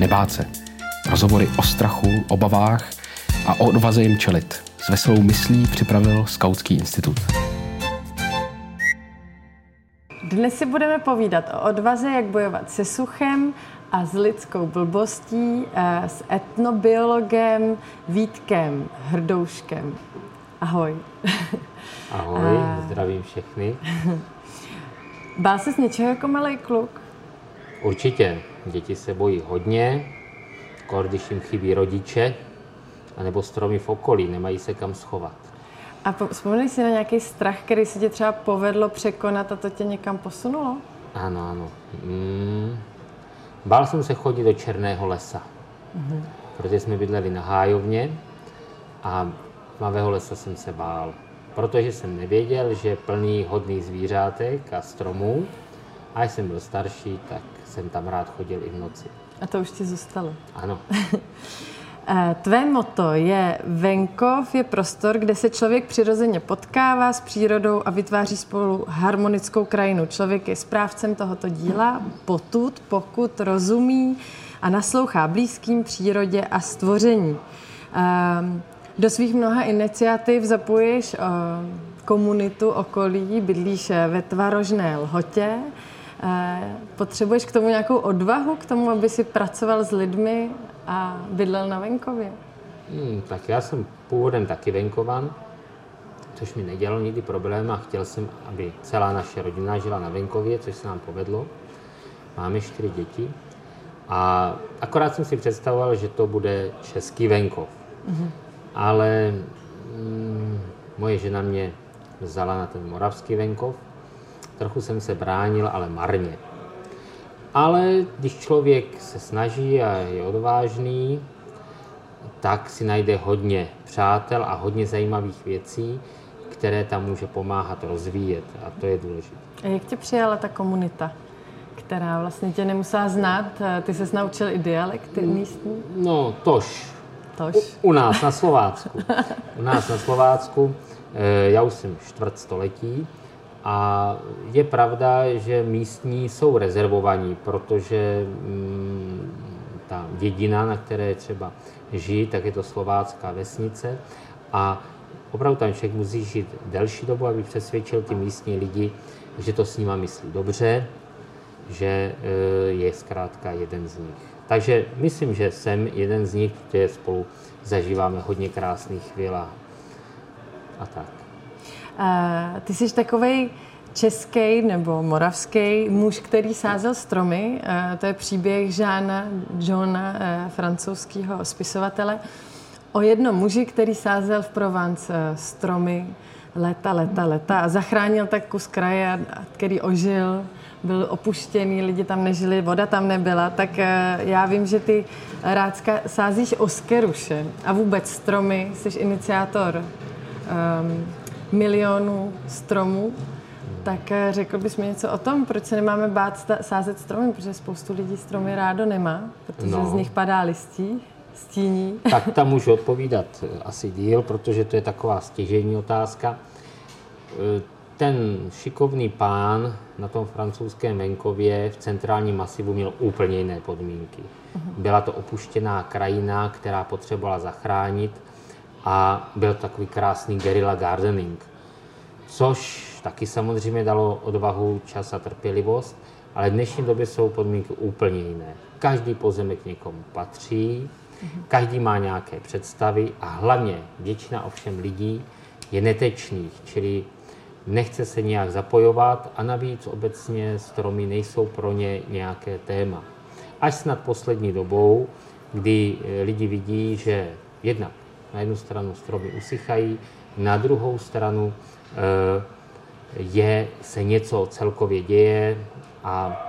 nebát se. Rozhovory o strachu, obavách a o odvaze jim čelit. S veselou myslí připravil Skautský institut. Dnes si budeme povídat o odvaze, jak bojovat se suchem a s lidskou blbostí eh, s etnobiologem Vítkem Hrdouškem. Ahoj. Ahoj, zdravím všechny. Bál se z něčeho jako malý kluk? Určitě. Děti se bojí hodně, kor, když jim chybí rodiče, anebo stromy v okolí, nemají se kam schovat. A vzpomněli si na nějaký strach, který se ti třeba povedlo překonat a to tě někam posunulo? Ano, ano. Mm. Bál jsem se chodit do Černého lesa, mm-hmm. protože jsme bydleli na Hájovně a Mavého lesa jsem se bál, protože jsem nevěděl, že je plný hodný zvířátek a stromů. A jsem byl starší, tak jsem tam rád chodil i v noci. A to už ti zůstalo? Ano. Eh, tvé moto je venkov je prostor, kde se člověk přirozeně potkává s přírodou a vytváří spolu harmonickou krajinu. Člověk je správcem tohoto díla, potud, pokud rozumí a naslouchá blízkým přírodě a stvoření. Ehm, do svých mnoha iniciativ zapoješ eh, komunitu okolí, bydlíš eh, ve Tvarožné lhotě. Potřebuješ k tomu nějakou odvahu, k tomu, aby si pracoval s lidmi a bydlel na venkově? Hmm, tak já jsem původem taky venkovan, což mi nedělalo nikdy problém a chtěl jsem, aby celá naše rodina žila na venkově, což se nám povedlo. Máme čtyři děti a akorát jsem si představoval, že to bude český venkov. Mm-hmm. Ale mm, moje žena mě vzala na ten moravský venkov. Trochu jsem se bránil, ale marně. Ale když člověk se snaží a je odvážný, tak si najde hodně přátel a hodně zajímavých věcí, které tam může pomáhat rozvíjet a to je důležité. A jak tě přijala ta komunita, která vlastně tě nemusela znát? Ty se naučil i dialekty místní? No, tož. Tož. U, u nás na Slovácku. U nás na Slovácku. Eh, já už jsem čtvrt století a je pravda, že místní jsou rezervovaní, protože mm, ta dědina, na které třeba žijí, tak je to slovácká vesnice a opravdu tam člověk musí žít delší dobu, aby přesvědčil ty místní lidi, že to s nima myslí dobře, že e, je zkrátka jeden z nich. Takže myslím, že jsem jeden z nich, kde spolu zažíváme hodně krásných chvíl a tak. Ty jsi takový český nebo moravský muž, který sázel stromy. To je příběh Žána Johna, uh, francouzského spisovatele, o jednom muži, který sázel v Provence uh, stromy leta, leta, leta a zachránil tak kus kraje, který ožil, byl opuštěný, lidi tam nežili, voda tam nebyla, tak já vím, že ty rád sázíš oskeruše a vůbec stromy, jsi iniciátor um, milionů stromů, tak eh, řekl bys mi něco o tom, proč se nemáme bát sázet stromy, protože spoustu lidí stromy rádo nemá, protože no. z nich padá listí, stíní. Tak tam můžu odpovídat eh, asi díl, protože to je taková stěžení otázka. Eh, ten šikovný pán na tom francouzském venkově v centrálním masivu měl úplně jiné podmínky. Mhm. Byla to opuštěná krajina, která potřebovala zachránit a byl takový krásný guerilla gardening, což taky samozřejmě dalo odvahu, čas a trpělivost, ale v dnešní době jsou podmínky úplně jiné. Každý pozemek někomu patří, každý má nějaké představy a hlavně většina ovšem lidí je netečných, čili nechce se nějak zapojovat a navíc obecně stromy nejsou pro ně nějaké téma. Až snad poslední dobou, kdy lidi vidí, že jednak na jednu stranu stromy usychají, na druhou stranu eh, je, se něco celkově děje a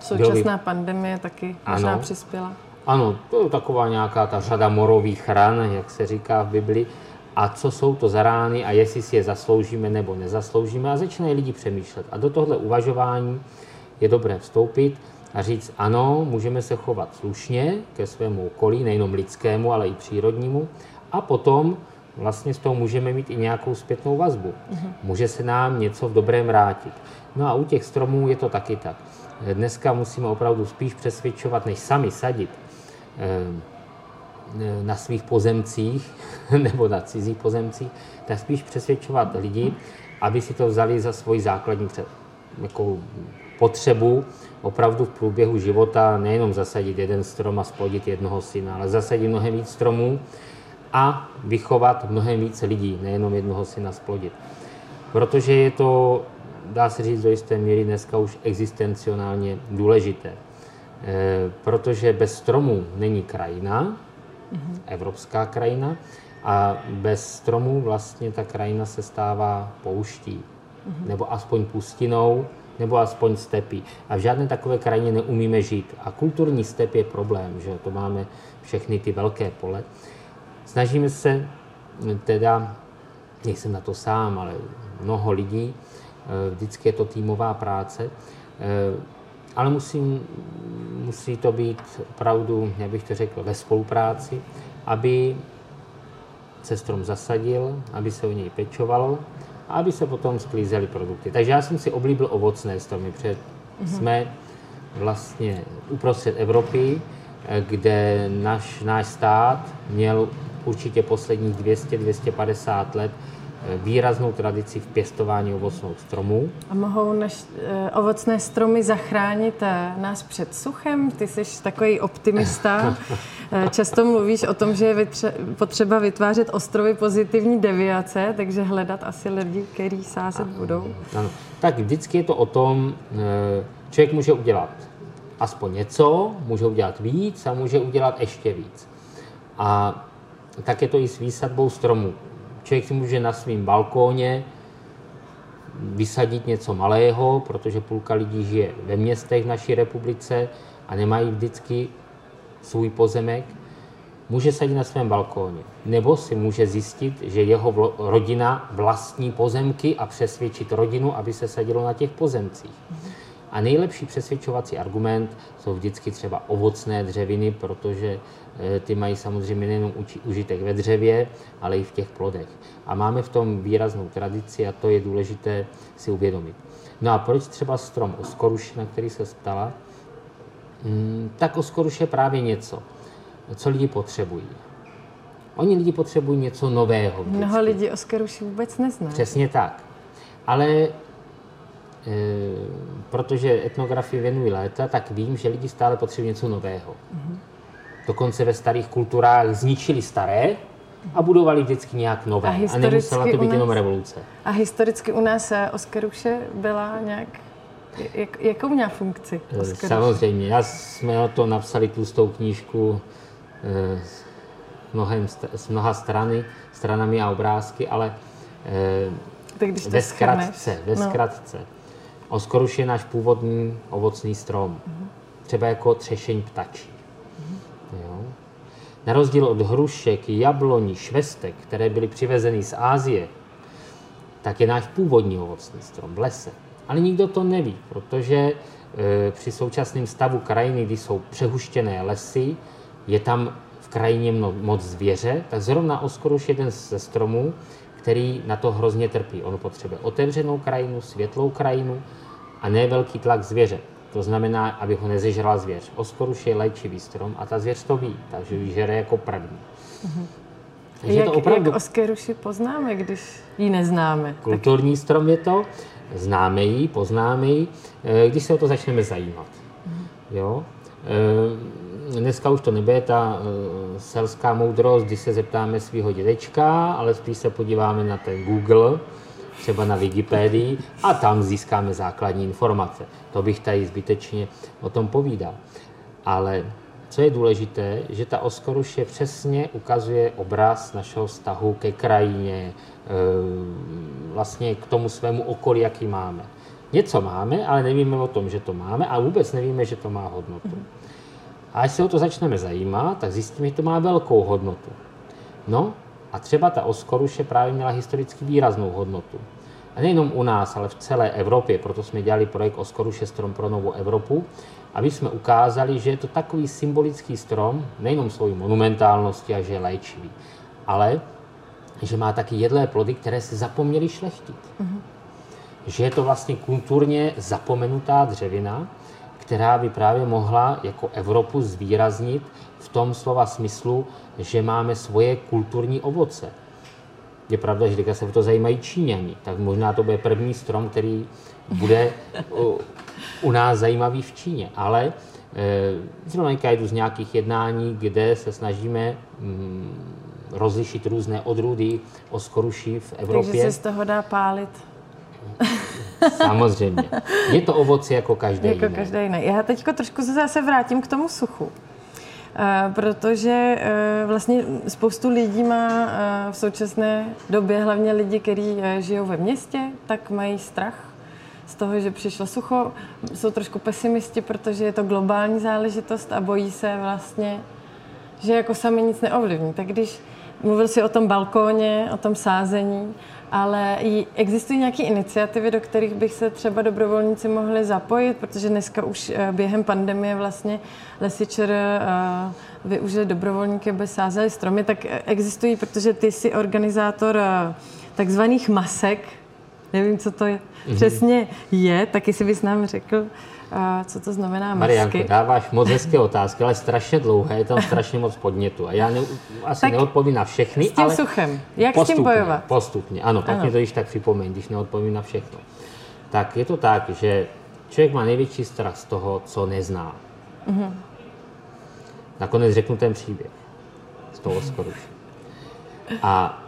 Současná by... pandemie taky možná ano, přispěla. Ano, to je taková nějaká ta řada morových ran, jak se říká v Bibli. A co jsou to za rány a jestli si je zasloužíme nebo nezasloužíme. A začínají lidi přemýšlet. A do tohle uvažování je dobré vstoupit a říct, ano, můžeme se chovat slušně ke svému okolí, nejenom lidskému, ale i přírodnímu, a potom vlastně z toho můžeme mít i nějakou zpětnou vazbu. Mhm. Může se nám něco v dobrém vrátit. No a u těch stromů je to taky tak. Dneska musíme opravdu spíš přesvědčovat, než sami sadit, na svých pozemcích nebo na cizích pozemcích, tak spíš přesvědčovat lidi, aby si to vzali za svoji základní jako potřebu opravdu v průběhu života nejenom zasadit jeden strom a splodit jednoho syna, ale zasadit mnohem víc stromů a vychovat mnohem více lidí, nejenom jednoho syna splodit. Protože je to, dá se říct do jisté míry, dneska už existencionálně důležité. E, protože bez stromů není krajina, mm-hmm. evropská krajina, a bez stromů vlastně ta krajina se stává pouští, mm-hmm. nebo aspoň pustinou, nebo aspoň stepí. A v žádné takové krajině neumíme žít. A kulturní step je problém, že to máme všechny ty velké pole. Snažíme se teda, nejsem na to sám, ale mnoho lidí, eh, vždycky je to týmová práce, eh, ale musím, musí to být opravdu, jak bych to řekl, ve spolupráci, aby se strom zasadil, aby se o něj pečovalo a aby se potom sklízely produkty. Takže já jsem si oblíbil ovocné stromy, protože mm-hmm. jsme vlastně uprostřed Evropy, eh, kde náš, náš stát měl určitě posledních 200-250 let výraznou tradici v pěstování ovocných stromů. A mohou naš, eh, ovocné stromy zachránit eh, nás před suchem? Ty jsi takový optimista. Eh, často mluvíš o tom, že je vytře- potřeba vytvářet ostrovy pozitivní deviace, takže hledat asi lidi, který sázet budou. Ano. Tak vždycky je to o tom, člověk může udělat aspoň něco, může udělat víc a může udělat ještě víc. A tak je to i s výsadbou stromů. Člověk si může na svém balkóně vysadit něco malého, protože půlka lidí žije ve městech v naší republice a nemají vždycky svůj pozemek, může sadit na svém balkóně. Nebo si může zjistit, že jeho rodina vlastní pozemky a přesvědčit rodinu, aby se sadilo na těch pozemcích. A nejlepší přesvědčovací argument jsou vždycky třeba ovocné dřeviny, protože eh, ty mají samozřejmě nejen užitek ve dřevě, ale i v těch plodech. A máme v tom výraznou tradici a to je důležité si uvědomit. No a proč třeba strom oskoruš, na který se ptala? Hmm, tak oskoruš je právě něco, co lidi potřebují. Oni lidi potřebují něco nového. Vždycky. Mnoho lidí oskoruši vůbec nezná. Přesně tak. Ale protože etnografii věnuji léta, tak vím, že lidi stále potřebují něco nového. Mm-hmm. Dokonce ve starých kulturách zničili staré a budovali vždycky nějak nové. A, a nemusela to být nás, jenom revoluce. A historicky u nás eh, Oscaruše byla nějak jak, jakou měla funkci? Eh, Oscaruše? Samozřejmě. Já jsme o to napsali tlustou knížku s, mnohem, s mnoha strany, stranami a obrázky, ale tak když ve zkratce, ve no. Oskoruš je náš původní ovocný strom. Mm-hmm. Třeba jako třešeň ptačí. Jo? Na rozdíl od hrušek, jabloní, švestek, které byly přivezeny z Ázie, tak je náš původní ovocný strom v lese. Ale nikdo to neví, protože e, při současném stavu krajiny, kdy jsou přehuštěné lesy, je tam v krajině moc zvěře, tak zrovna oskoruš je jeden ze stromů, který na to hrozně trpí. On potřebuje otevřenou krajinu, světlou krajinu a ne velký tlak zvěře. To znamená, aby ho nezežrala zvěř. Oskoruš je léčivý strom a ta zvěř to ví, takže ji žere jako první. Mm-hmm. jak, to opravdu... jak oskeruši poznáme, když ji neznáme? Kulturní tak... strom je to, známe ji, poznáme ji, eh, když se o to začneme zajímat. Mm-hmm. Jo? Eh, dneska už to nebude ta eh, selská moudrost, když se zeptáme svého dědečka, ale spíš se podíváme na ten Google, třeba na Wikipedii a tam získáme základní informace. To bych tady zbytečně o tom povídal. Ale co je důležité, že ta Oskoruše přesně ukazuje obraz našeho vztahu ke krajině, eh, vlastně k tomu svému okolí, jaký máme. Něco máme, ale nevíme o tom, že to máme a vůbec nevíme, že to má hodnotu. A až se o to začneme zajímat, tak zjistíme, že to má velkou hodnotu. No a třeba ta Oskoruše právě měla historicky výraznou hodnotu. A nejenom u nás, ale v celé Evropě, proto jsme dělali projekt Oskoruše strom pro novou Evropu, aby jsme ukázali, že je to takový symbolický strom, nejenom svojí monumentálnosti a že je léčivý, ale že má taky jedlé plody, které se zapomněly šlechtit. Mm-hmm. Že je to vlastně kulturně zapomenutá dřevina, která by právě mohla jako Evropu zvýraznit v tom slova smyslu, že máme svoje kulturní ovoce. Je pravda, že teďka se o to zajímají Číňani, tak možná to bude první strom, který bude u, u nás zajímavý v Číně. Ale e, zrovna jdu z nějakých jednání, kde se snažíme mm, rozlišit různé odrůdy oskoruší v Evropě. Takže se z toho dá pálit. Samozřejmě. Je to ovoce jako každé jako jiné. každé jiné. Já teď trošku se zase vrátím k tomu suchu. Uh, protože uh, vlastně spoustu lidí má uh, v současné době, hlavně lidi, kteří žijou ve městě, tak mají strach z toho, že přišlo sucho. Jsou trošku pesimisti, protože je to globální záležitost a bojí se vlastně, že jako sami nic neovlivní. Tak když mluvil si o tom balkóně, o tom sázení, ale existují nějaké iniciativy, do kterých bych se třeba dobrovolníci mohli zapojit, protože dneska už eh, během pandemie vlastně lesičer eh, využili dobrovolníky, aby sázeli stromy, tak eh, existují, protože ty jsi organizátor takzvaných masek, nevím, co to je, mm-hmm. přesně je, taky si bys nám řekl, co to znamená. Marianko, dáváš moc hezké otázky, ale strašně dlouhé, je tam strašně moc podnětu. A já ne, asi tak neodpovím na všechny, s tím ale suchem. Jak postupně, s tím bojovat? Postupně, ano, tak ano. mě to již tak připomeň, když neodpovím na všechno. Tak je to tak, že člověk má největší strach z toho, co nezná. Mm-hmm. Nakonec řeknu ten příběh z toho skoruši. A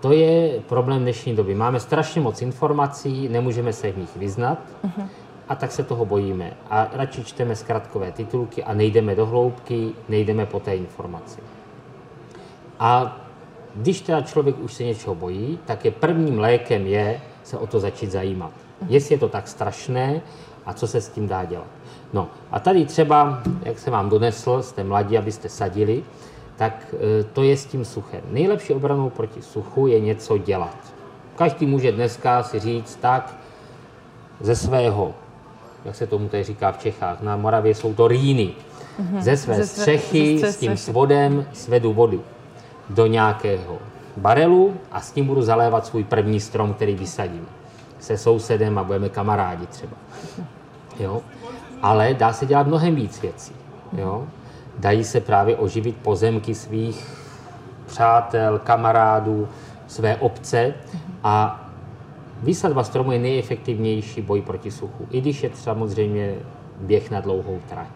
to je problém dnešní doby. Máme strašně moc informací, nemůžeme se v nich vyznat. Mm-hmm a tak se toho bojíme. A radši čteme zkratkové titulky a nejdeme do hloubky, nejdeme po té informaci. A když teda člověk už se něčeho bojí, tak je prvním lékem je se o to začít zajímat. Jestli je to tak strašné a co se s tím dá dělat. No a tady třeba, jak se vám donesl, jste mladí, abyste sadili, tak e, to je s tím suchem. Nejlepší obranou proti suchu je něco dělat. Každý může dneska si říct, tak ze svého jak se tomu tady říká v Čechách, na Moravě jsou to rýny. Mm-hmm. Ze své ze střechy ze s tím svodem svedu vodu do nějakého barelu a s tím budu zalévat svůj první strom, který vysadím. Se sousedem a budeme kamarádi třeba. Jo? Ale dá se dělat mnohem víc věcí. Jo? Dají se právě oživit pozemky svých přátel, kamarádů, své obce a Výsadba stromu je nejefektivnější boj proti suchu, i když je samozřejmě běh na dlouhou trať.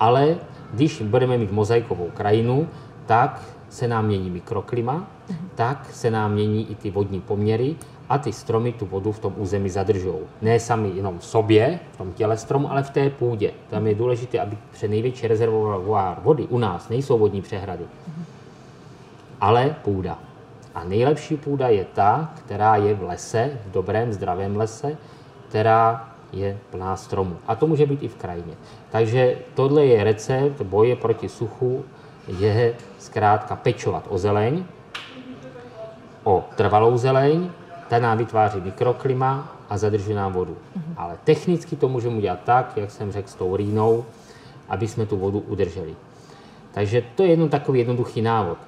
Ale když budeme mít mozaikovou krajinu, tak se nám mění mikroklima, tak se nám mění i ty vodní poměry a ty stromy tu vodu v tom území zadržou. Ne sami jenom v sobě, v tom těle stromu, ale v té půdě. Tam je důležité, aby pře největší rezervoár vody u nás nejsou vodní přehrady, ale půda. A nejlepší půda je ta, která je v lese, v dobrém, zdravém lese, která je plná stromů. A to může být i v krajině. Takže tohle je recept boje proti suchu, je zkrátka pečovat o zeleň, o trvalou zeleň, ta nám vytváří mikroklima a zadržuje nám vodu. Mm-hmm. Ale technicky to můžeme udělat tak, jak jsem řekl, s tou rýnou, aby jsme tu vodu udrželi. Takže to je jenom takový jednoduchý návod.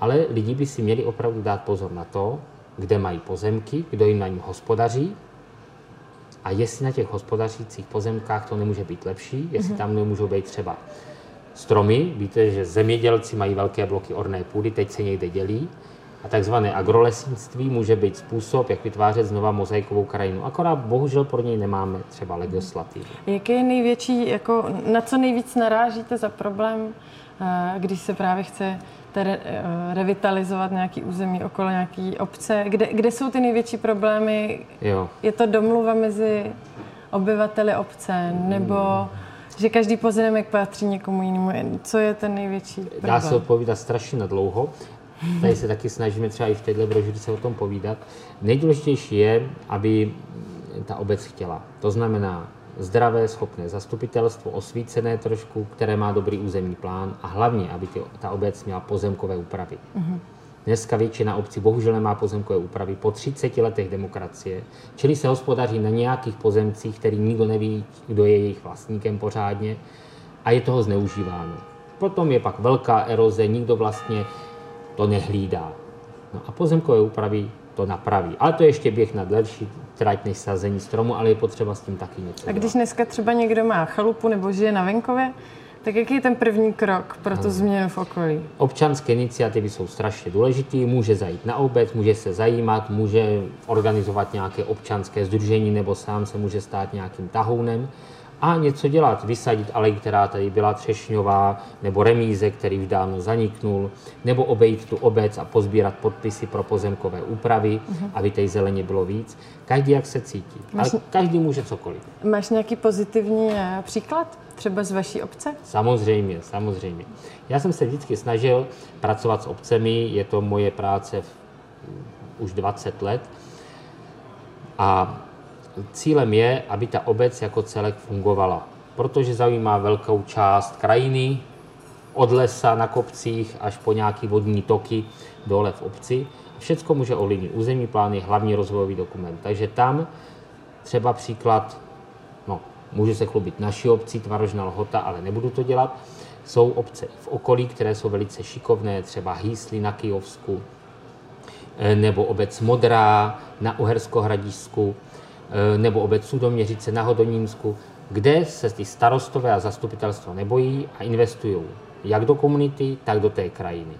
Ale lidi by si měli opravdu dát pozor na to, kde mají pozemky, kdo jim na ní hospodaří a jestli na těch hospodařících pozemkách to nemůže být lepší, jestli mm-hmm. tam nemůžou být třeba stromy. Víte, že zemědělci mají velké bloky orné půdy, teď se někde dělí. A takzvané agrolesnictví může být způsob, jak vytvářet znova mozaikovou krajinu. Akorát bohužel pro něj nemáme třeba legislativu. Jaký je největší, jako, na co nejvíc narážíte za problém, eh, když se právě chce re, eh, revitalizovat nějaký území okolo nějaký obce. Kde, kde jsou ty největší problémy? Jo. Je to domluva mezi obyvateli obce, nebo hmm. že každý pozemek patří někomu jinému? Co je ten největší problém? Dá se odpovídat strašně na dlouho. Tady se taky snažíme třeba i v této brožuře o tom povídat. Nejdůležitější je, aby ta obec chtěla. To znamená, zdravé, schopné zastupitelstvo, osvícené trošku, které má dobrý územní plán a hlavně, aby ty, ta obec měla pozemkové úpravy. Mm-hmm. Dneska většina obcí bohužel nemá pozemkové úpravy po 30 letech demokracie, čili se hospodaří na nějakých pozemcích, který nikdo neví, kdo je jejich vlastníkem pořádně a je toho zneužíváno. Potom je pak velká eroze, nikdo vlastně to nehlídá. No a pozemkové úpravy to napraví. Ale to ještě běh na delší trať než sazení stromu, ale je potřeba s tím taky něco A když dneska třeba někdo má chalupu nebo žije na venkově, tak jaký je ten první krok pro tu změnu v okolí? Občanské iniciativy jsou strašně důležité. Může zajít na obec, může se zajímat, může organizovat nějaké občanské združení nebo sám se může stát nějakým tahounem a něco dělat, vysadit alej, která tady byla třešňová, nebo remíze, který už dávno zaniknul, nebo obejít tu obec a pozbírat podpisy pro pozemkové úpravy, uh-huh. aby té zeleně bylo víc. Každý jak se cítí. Máš... Ale každý může cokoliv. Máš nějaký pozitivní eh, příklad? Třeba z vaší obce? Samozřejmě, samozřejmě. Já jsem se vždycky snažil pracovat s obcemi, je to moje práce v, už 20 let. A cílem je, aby ta obec jako celek fungovala, protože zaujímá velkou část krajiny, od lesa na kopcích až po nějaký vodní toky dole v obci. Všecko může ovlivnit. Územní plán je hlavní rozvojový dokument. Takže tam třeba příklad, no, můžu se chlubit naší obcí, Tvarožna Lhota, ale nebudu to dělat. Jsou obce v okolí, které jsou velice šikovné, třeba Hýsly na Kijovsku, eh, nebo obec Modrá na Uhersko-Hradišsku, Eh, nebo obec Sudoměřice na Hodonímsku, kde se ty starostové a zastupitelstvo nebojí a investují jak do komunity, tak do té krajiny.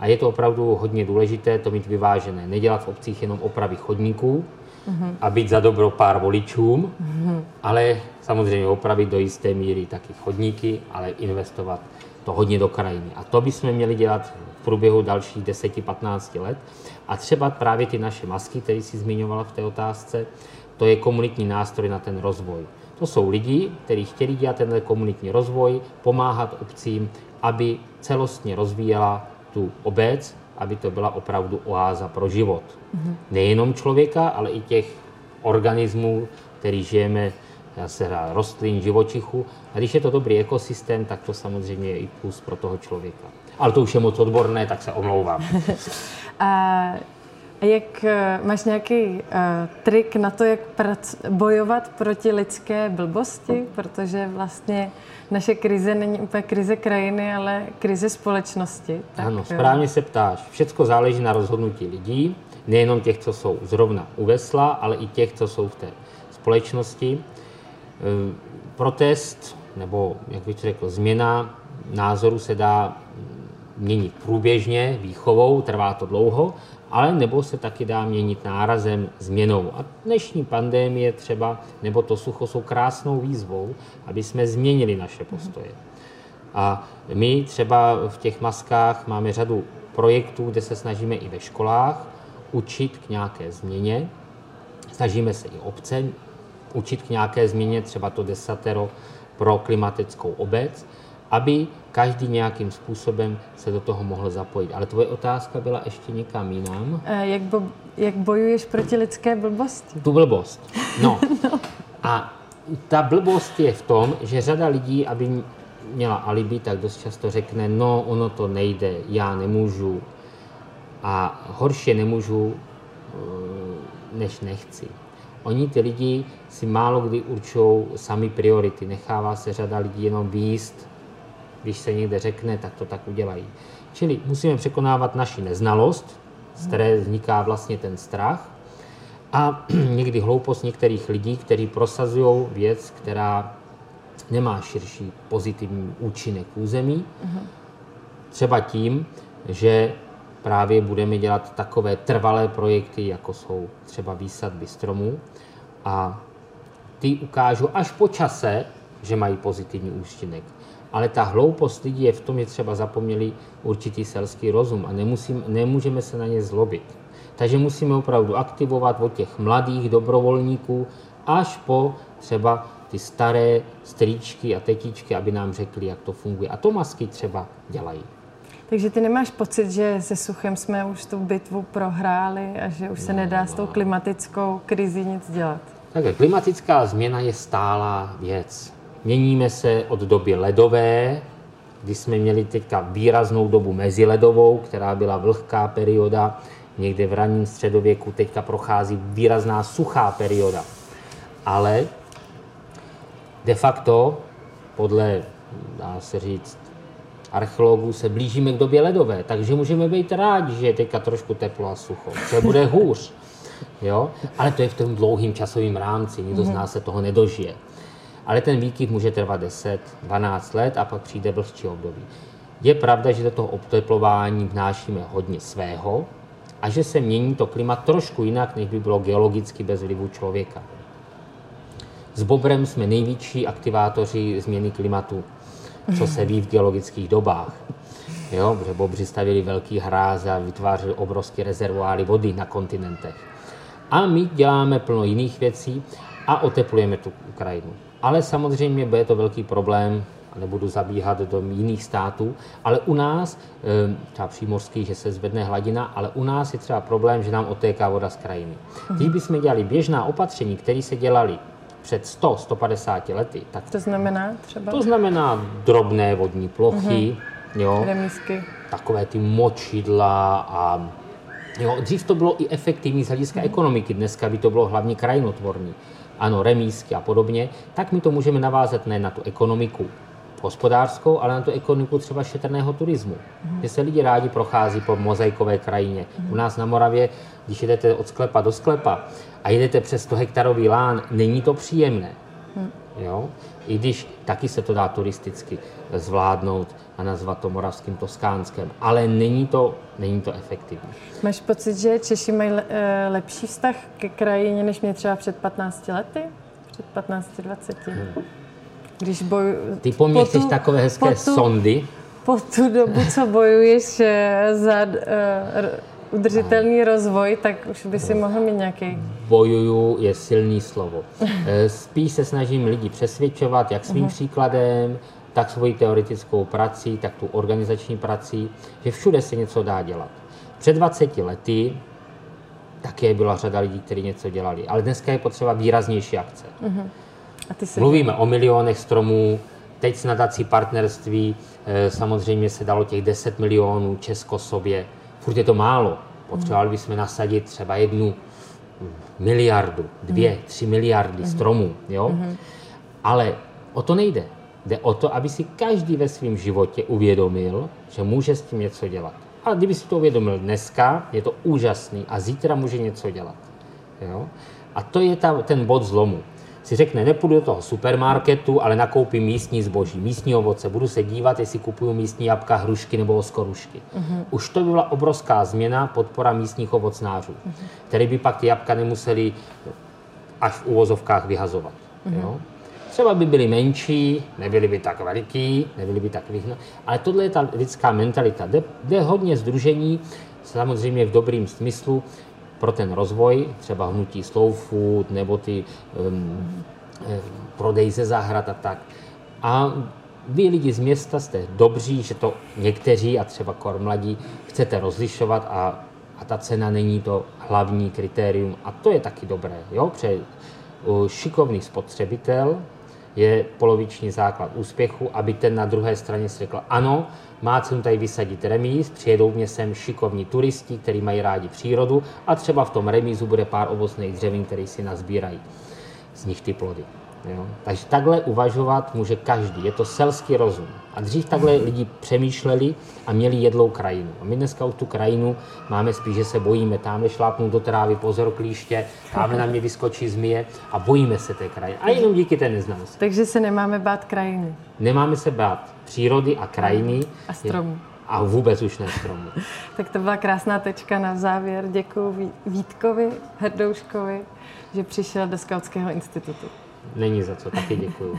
A je to opravdu hodně důležité to mít vyvážené. Nedělat v obcích jenom opravy chodníků mm-hmm. a být za dobro pár voličům, mm-hmm. ale samozřejmě opravit do jisté míry taky chodníky, ale investovat to hodně do krajiny. A to bychom měli dělat v průběhu dalších 10-15 let. A třeba právě ty naše masky, které si zmiňovala v té otázce, to je komunitní nástroj na ten rozvoj. To jsou lidi, kteří chtěli dělat ten komunitní rozvoj, pomáhat obcím, aby celostně rozvíjela tu obec, aby to byla opravdu oáza pro život. Mm-hmm. Nejenom člověka, ale i těch organismů, který žijeme, se rostlin, živočichů. A když je to dobrý ekosystém, tak to samozřejmě je i plus pro toho člověka. Ale to už je moc odborné, tak se omlouvám. A jak eh, máš nějaký uh, trik na to, jak prac, bojovat proti lidské blbosti, protože vlastně naše krize není úplně krize krajiny, ale krize společnosti. Tak, ano, eh, správně se ptáš. Všecko záleží na rozhodnutí lidí, nejenom těch, co jsou zrovna u vesla, ale i těch, co jsou v té společnosti. Protest, nebo jak bych řekl, změna názoru se dá měnit průběžně, výchovou, trvá to dlouho, ale nebo se taky dá měnit nárazem, změnou. A dnešní pandémie třeba, nebo to sucho jsou krásnou výzvou, aby jsme změnili naše postoje. A my třeba v těch maskách máme řadu projektů, kde se snažíme i ve školách učit k nějaké změně. Snažíme se i obce učit k nějaké změně, třeba to desatero pro klimatickou obec, aby každý nějakým způsobem se do toho mohl zapojit. Ale tvoje otázka byla ještě někam jinam. Jak, bo, jak bojuješ proti lidské blbosti? Tu blbost. No. no. A ta blbost je v tom, že řada lidí, aby měla alibi, tak dost často řekne, no ono to nejde, já nemůžu. A horší nemůžu, eh, než nechci. Oni ty lidi si málo kdy určují sami priority. Nechává se řada lidí jenom výst když se někde řekne, tak to tak udělají. Čili musíme překonávat naši neznalost, z které vzniká vlastně ten strach, a někdy hloupost některých lidí, kteří prosazují věc, která nemá širší pozitivní účinek území. Třeba tím, že právě budeme dělat takové trvalé projekty, jako jsou třeba výsadby stromů a ty ukážu až po čase, že mají pozitivní účinek ale ta hloupost lidí je v tom, že třeba zapomněli určitý selský rozum a nemusím, nemůžeme se na ně zlobit. Takže musíme opravdu aktivovat od těch mladých dobrovolníků až po třeba ty staré strýčky a tetičky, aby nám řekli, jak to funguje. A to masky třeba dělají. Takže ty nemáš pocit, že se suchem jsme už tu bitvu prohráli a že už se no, nedá no. s tou klimatickou krizí nic dělat? Tak klimatická změna je stálá věc. Měníme se od doby ledové, kdy jsme měli teďka výraznou dobu meziledovou, která byla vlhká perioda, někde v ranním středověku teďka prochází výrazná suchá perioda. Ale de facto, podle, dá se říct, archeologů se blížíme k době ledové, takže můžeme být rádi, že je teďka trošku teplo a sucho. Co bude hůř. Jo? Ale to je v tom dlouhém časovém rámci, nikdo z mhm. nás se toho nedožije. Ale ten výkyv může trvat 10, 12 let a pak přijde vlhčí období. Je pravda, že do toho obteplování vnášíme hodně svého a že se mění to klima trošku jinak, než by bylo geologicky bez vlivu člověka. S bobrem jsme největší aktivátoři změny klimatu, co se ví v geologických dobách. Jo, protože bobři stavili velký hráz a vytvářeli obrovské rezervoáry vody na kontinentech. A my děláme plno jiných věcí a oteplujeme tu Ukrajinu. Ale samozřejmě bude to velký problém, nebudu zabíhat do jiných států, ale u nás, eh, třeba přímořský, že se zvedne hladina, ale u nás je třeba problém, že nám otéká voda z krajiny. Když bychom dělali běžná opatření, které se dělaly před 100-150 lety. Tak to znamená třeba? To znamená drobné vodní plochy, uh-huh. jo, takové ty močidla a jo, dřív to bylo i efektivní z hlediska uh-huh. ekonomiky, dneska by to bylo hlavně krajinotvorný. Ano, remísky a podobně, tak my to můžeme navázat ne na tu ekonomiku hospodářskou, ale na tu ekonomiku třeba šetrného turismu. Uh-huh. Že se lidi rádi prochází po mozaikové krajině. Uh-huh. U nás na Moravě, když jdete od sklepa do sklepa, a jedete přes 100 hektarový lán, není to příjemné. Hmm. Jo? I když taky se to dá turisticky zvládnout a nazvat to moravským Toskánskem, ale není to, není to efektivní. Máš pocit, že Češi mají eh, lepší vztah ke krajině, než mě třeba před 15 lety? Před 15-20? Hmm. Když boj... Ty po mně chceš takové hezké po tu, sondy. Po tu dobu, co bojuješ eh, za uh, udržitelný rozvoj, tak už by si mohl mít nějaký. Bojuju je silný slovo. Eh, spíš se snažím lidi přesvědčovat, jak svým uh-huh. příkladem, tak svojí teoretickou prací, tak tu organizační prací, že všude se něco dá dělat. Před 20 lety také byla řada lidí, kteří něco dělali, ale dneska je potřeba výraznější akce. Uh-huh. A ty Mluvíme o milionech stromů, teď s nadací partnerství eh, samozřejmě se dalo těch 10 milionů Česko sobě furt je to málo. Potřebovali bychom nasadit třeba jednu miliardu, dvě, mm. tři miliardy mm. stromů. Jo? Ale o to nejde. Jde o to, aby si každý ve svém životě uvědomil, že může s tím něco dělat. A kdyby si to uvědomil dneska, je to úžasný a zítra může něco dělat. Jo? A to je ta, ten bod zlomu si řekne, nepůjdu do toho supermarketu, ale nakoupím místní zboží, místní ovoce, budu se dívat, jestli kupuju místní jabka, hrušky nebo oskorušky. Uh-huh. Už to by byla obrovská změna, podpora místních ovocnářů, uh-huh. které by pak ty jabka nemuseli až v uvozovkách vyhazovat. Uh-huh. Jo? Třeba by byly menší, nebyly by tak veliký, nebyly by tak vyhno, ale tohle je ta lidská mentalita. Jde, jde hodně združení, samozřejmě v dobrým smyslu, pro ten rozvoj, třeba hnutí slow food nebo ty um, prodej ze zahrad a tak. A vy lidi z města jste dobří, že to někteří a třeba kor mladí chcete rozlišovat a, a ta cena není to hlavní kritérium a to je taky dobré. Jo? Pře šikovný spotřebitel je poloviční základ úspěchu, aby ten na druhé straně řekl, ano, má cenu tady vysadit remíz, přijedou mě sem šikovní turisti, kteří mají rádi přírodu a třeba v tom remízu bude pár ovocných dřevin, který si nazbírají z nich ty plody. Jo? Takže takhle uvažovat může každý. Je to selský rozum. A dřív takhle lidi přemýšleli a měli jedlou krajinu. A my dneska už tu krajinu máme spíš, že se bojíme. Tamhle šlápnout do trávy, pozor klíště, tamhle na mě vyskočí zmije a bojíme se té krajiny. A jenom díky té neznalosti. Takže se nemáme bát krajiny. Nemáme se bát přírody a krajiny. A stromů. A vůbec už ne stromů. tak to byla krásná tečka na závěr. Děkuji Vítkovi Hrdouškovi, že přišel do Skautského institutu. Není za co, taky děkuju.